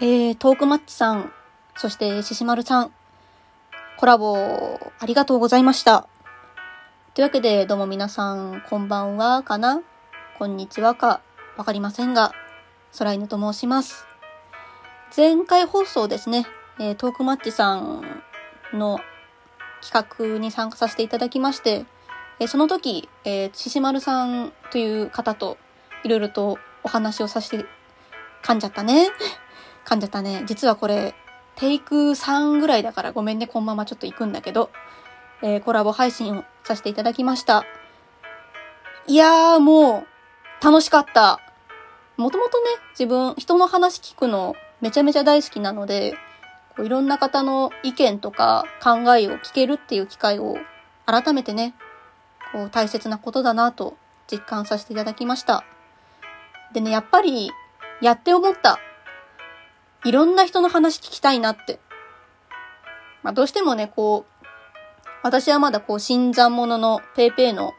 えー、トークマッチさん、そしてししまるさん、コラボありがとうございました。というわけで、どうも皆さん、こんばんは、かな？こんにちはか、わかりませんが、空犬と申します。前回放送ですね、えー、トークマッチさんの企画に参加させていただきまして、えー、その時、えー、ししまるさんという方といろいろとお話をさせて、噛んじゃったね。噛んじゃったね。実はこれ、テイク3ぐらいだからごめんね、このままちょっと行くんだけど、えー、コラボ配信をさせていただきました。いやーもう、楽しかった。もともとね、自分、人の話聞くのめちゃめちゃ大好きなので、こういろんな方の意見とか考えを聞けるっていう機会を改めてね、こう大切なことだなと実感させていただきました。でね、やっぱりやって思った。いろんな人の話聞きたいなって。まあ、どうしてもね、こう、私はまだこう、新参者の paypay の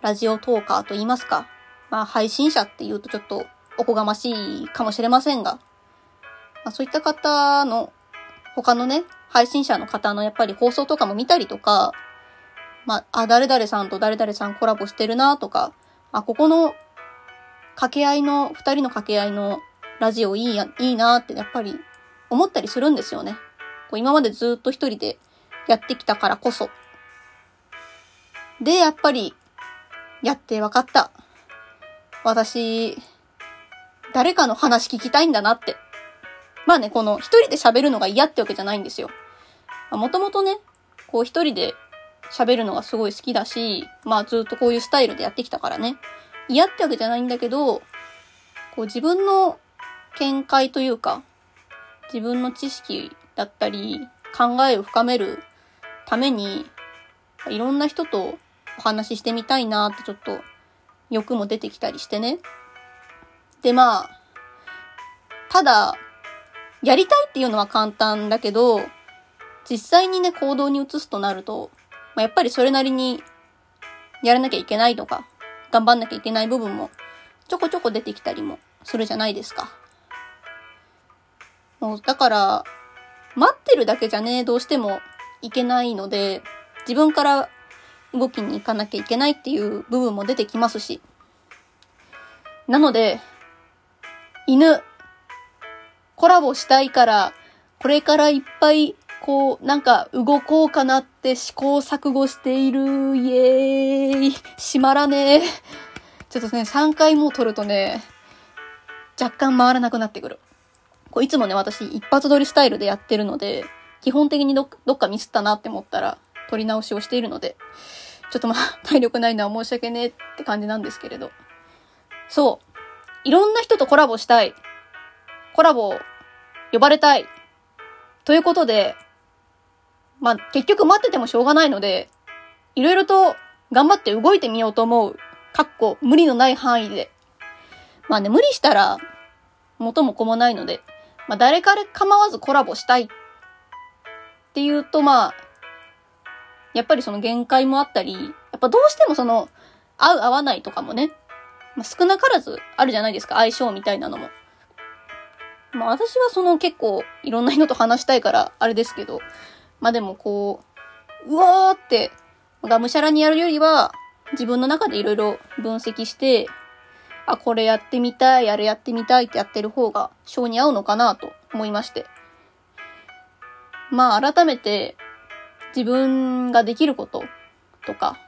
ラジオトーカーと言いますか。まあ、配信者って言うとちょっとおこがましいかもしれませんが、まあ、そういった方の、他のね、配信者の方のやっぱり放送とかも見たりとか、まあ、あ、誰々さんと誰々さんコラボしてるなとか、あ、ここの掛け合いの、二人の掛け合いのラジオいいや、いいなってやっぱり思ったりするんですよね。こう今までずっと一人でやってきたからこそ。で、やっぱり、やって分かった。私、誰かの話聞きたいんだなって。まあね、この一人で喋るのが嫌ってわけじゃないんですよ。もともとね、こう一人で喋るのがすごい好きだし、まあずっとこういうスタイルでやってきたからね。嫌ってわけじゃないんだけど、こう自分の見解というか、自分の知識だったり、考えを深めるために、いろんな人とお話ししてみたいなってちょっと欲も出てきたりしてね。で、まあ、ただ、やりたいっていうのは簡単だけど、実際にね、行動に移すとなると、まあ、やっぱりそれなりにやらなきゃいけないとか、頑張んなきゃいけない部分もちょこちょこ出てきたりもするじゃないですか。もう、だから、待ってるだけじゃね、どうしてもいけないので、自分から動きに行かなきゃいけないっていう部分も出てきますし。なので、犬、コラボしたいから、これからいっぱい、こう、なんか動こうかなって試行錯誤している。イエーイ。閉まらねえ。ちょっとね、3回も撮るとね、若干回らなくなってくる。こういつもね、私一発撮りスタイルでやってるので、基本的にどどっかミスったなって思ったら、撮り直しをしているので、ちょっとまあ、体力ないのは申し訳ねえって感じなんですけれど。そう。いろんな人とコラボしたい。コラボ呼ばれたい。ということで、まあ、結局待っててもしょうがないので、いろいろと頑張って動いてみようと思う。かっこ、無理のない範囲で。まあね、無理したら、元も子もないので、まあ、誰から構わずコラボしたいっていうと、まあ、やっぱりその限界もあったり、やっぱどうしてもその、合う合わないとかもね、まあ、少なからずあるじゃないですか、相性みたいなのも。まあ私はその結構いろんな人と話したいからあれですけど、まあでもこう、うわーって、がむしゃらにやるよりは、自分の中でいろいろ分析して、あ、これやってみたい、あれやってみたいってやってる方が性に合うのかなと思いまして。まあ改めて自分ができることとか、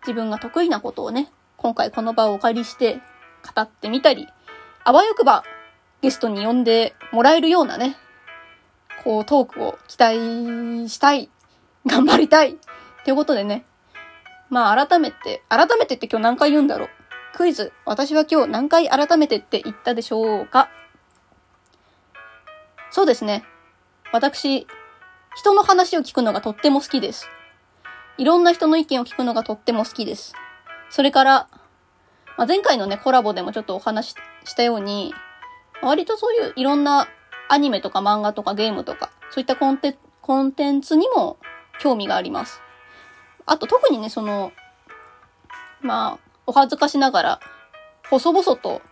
自分が得意なことをね、今回この場をお借りして語ってみたり、あわよくばゲストに呼んでもらえるようなね、こうトークを期待したい、頑張りたい、ということでね、まあ改めて、改めてって今日何回言うんだろう。クイズ。私は今日何回改めてって言ったでしょうか？そうですね。私、人の話を聞くのがとっても好きです。いろんな人の意見を聞くのがとっても好きです。それから、まあ、前回のね、コラボでもちょっとお話ししたように、割とそういういろんなアニメとか漫画とかゲームとか、そういったコンテコンテンツにも興味があります。あと特にね、その、まあ、お恥ずかしながら、細々と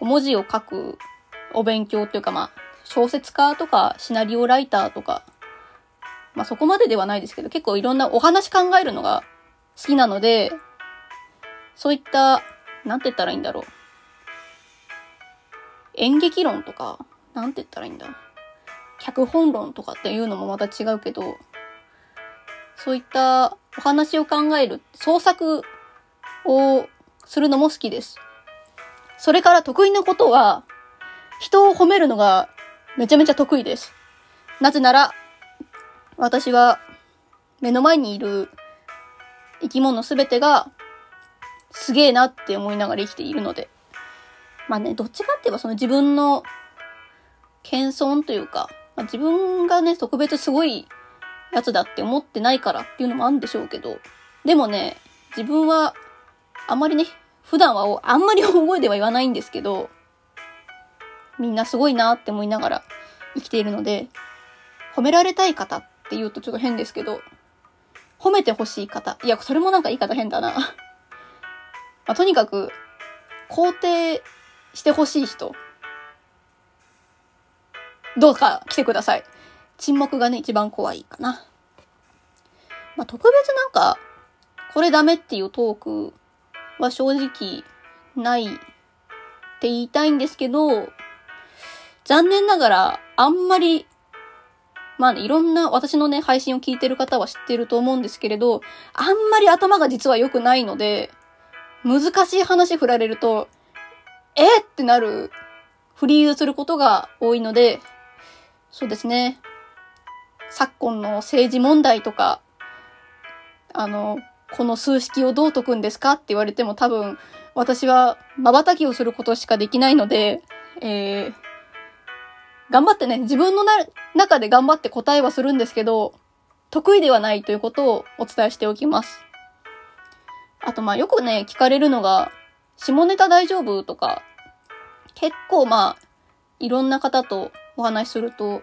文字を書くお勉強というかまあ、小説家とかシナリオライターとか、まあそこまでではないですけど、結構いろんなお話考えるのが好きなので、そういった、なんて言ったらいいんだろう。演劇論とか、なんて言ったらいいんだ。脚本論とかっていうのもまた違うけど、そういったお話を考える、創作をするのも好きです。それから得意なことは、人を褒めるのがめちゃめちゃ得意です。なぜなら、私は目の前にいる生き物すべてがすげえなって思いながら生きているので。まあね、どっちかって言えばその自分の謙遜というか、まあ、自分がね、特別すごいやつだって思ってないからっていうのもあるんでしょうけど、でもね、自分はあんまりね、普段はあんまり大声では言わないんですけど、みんなすごいなって思いながら生きているので、褒められたい方って言うとちょっと変ですけど、褒めてほしい方。いや、それもなんか言い方変だな。まあ、とにかく、肯定してほしい人。どうか来てください。沈黙がね、一番怖いかな。まあ、特別なんか、これダメっていうトークは正直ないって言いたいんですけど、残念ながら、あんまり、まあね、いろんな私のね、配信を聞いてる方は知ってると思うんですけれど、あんまり頭が実は良くないので、難しい話振られると、えってなる、フリーズすることが多いので、そうですね。昨今の政治問題とか、あの、この数式をどう解くんですかって言われても多分、私は瞬きをすることしかできないので、えー、頑張ってね、自分のな中で頑張って答えはするんですけど、得意ではないということをお伝えしておきます。あと、まあ、よくね、聞かれるのが、下ネタ大丈夫とか、結構まあ、いろんな方とお話しすると、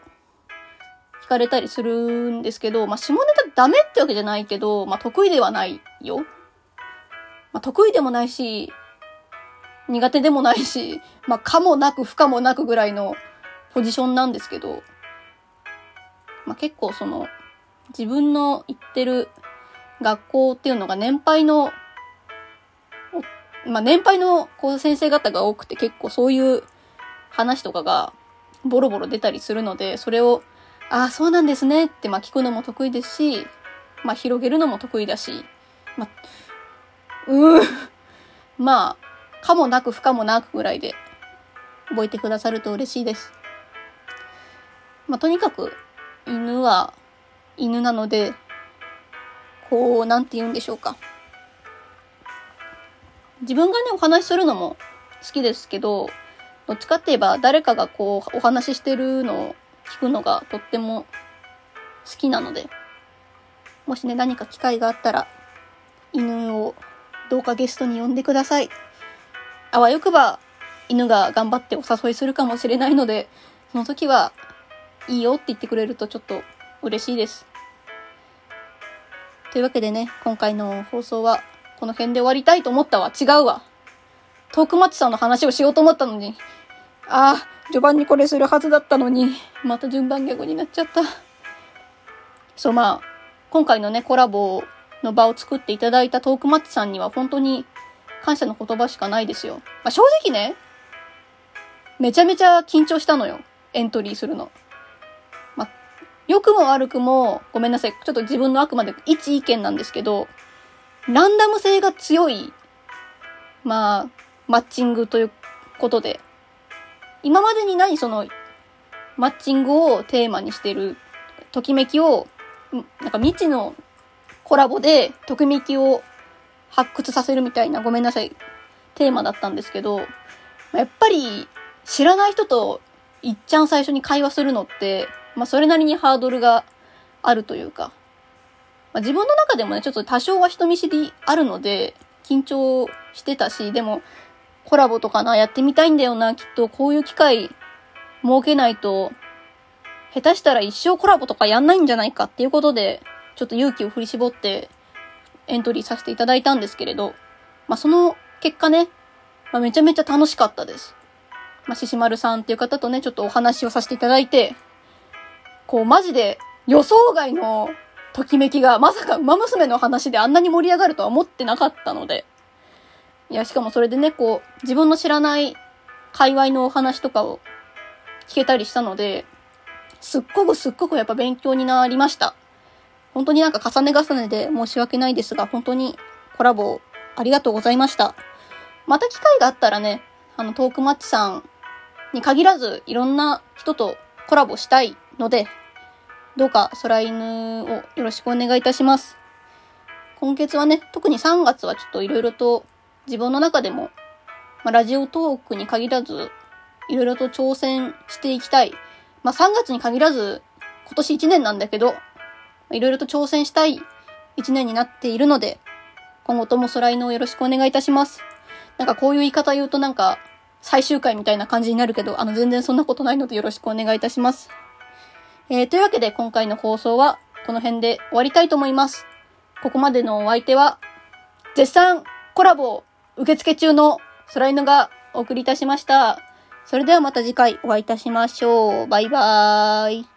聞かれたりするんですけど、まあ、下ネタダメってわけじゃないけど、まあ、得意ではないよ。まあ、得意でもないし、苦手でもないし、まあ、かもなく不可もなくぐらいのポジションなんですけど、まあ、結構その、自分の行ってる学校っていうのが年配の、まあ、年配のこう先生方が多くて結構そういう話とかがボロボロ出たりするので、それを、ああ、そうなんですねって、まあ、聞くのも得意ですし、まあ、広げるのも得意だし、まあ、うー まあ、かもなく不可もなくぐらいで覚えてくださると嬉しいです。まあ、とにかく、犬は犬なので、こう、なんて言うんでしょうか。自分がね、お話しするのも好きですけど、どっちかって言えば誰かがこう、お話ししてるのを聞くのがとっても好きなので、もしね、何か機会があったら、犬をどうかゲストに呼んでください。あわよくば、犬が頑張ってお誘いするかもしれないので、その時はいいよって言ってくれるとちょっと嬉しいです。というわけでね、今回の放送はこの辺で終わりたいと思ったわ。違うわ。トークマッチさんの話をしようと思ったのに。ああ、序盤にこれするはずだったのに、また順番逆になっちゃった。そう、まあ、今回のね、コラボの場を作っていただいたトークマッチさんには本当に感謝の言葉しかないですよ。まあ、正直ね、めちゃめちゃ緊張したのよ。エントリーするの。まあ良くも悪くも、ごめんなさい。ちょっと自分のあくまで一意見なんですけど、ランダム性が強い、まあ、マッチングということで、今までにないその、マッチングをテーマにしてる、ときめきを、なんか未知のコラボで、ときめきを発掘させるみたいな、ごめんなさい、テーマだったんですけど、やっぱり、知らない人と、いっちゃん最初に会話するのって、まあ、それなりにハードルがあるというか、まあ、自分の中でもね、ちょっと多少は人見知りあるので、緊張してたし、でも、コラボとかな、やってみたいんだよな、きっとこういう機会設けないと、下手したら一生コラボとかやんないんじゃないかっていうことで、ちょっと勇気を振り絞ってエントリーさせていただいたんですけれど、まあ、その結果ね、まあ、めちゃめちゃ楽しかったです。まあ、ししまるさんっていう方とね、ちょっとお話をさせていただいて、こう、マジで予想外のときめきが、まさか馬娘の話であんなに盛り上がるとは思ってなかったので、いや、しかもそれでね、こう、自分の知らない界隈のお話とかを聞けたりしたので、すっごくすっごくやっぱ勉強になりました。本当になんか重ね重ねで申し訳ないですが、本当にコラボありがとうございました。また機会があったらね、あの、トークマッチさんに限らず、いろんな人とコラボしたいので、どうか空犬をよろしくお願いいたします。今月はね、特に3月はちょっといろいろと自分の中でも、まあ、ラジオトークに限らず、いろいろと挑戦していきたい。まあ、3月に限らず、今年1年なんだけど、いろいろと挑戦したい1年になっているので、今後とも空犬をよろしくお願いいたします。なんかこういう言い方言うとなんか、最終回みたいな感じになるけど、あの、全然そんなことないのでよろしくお願いいたします。えー、というわけで今回の放送はこの辺で終わりたいと思います。ここまでのお相手は、絶賛コラボ受付中の空犬がお送りいたしました。それではまた次回お会いいたしましょう。バイバーイ。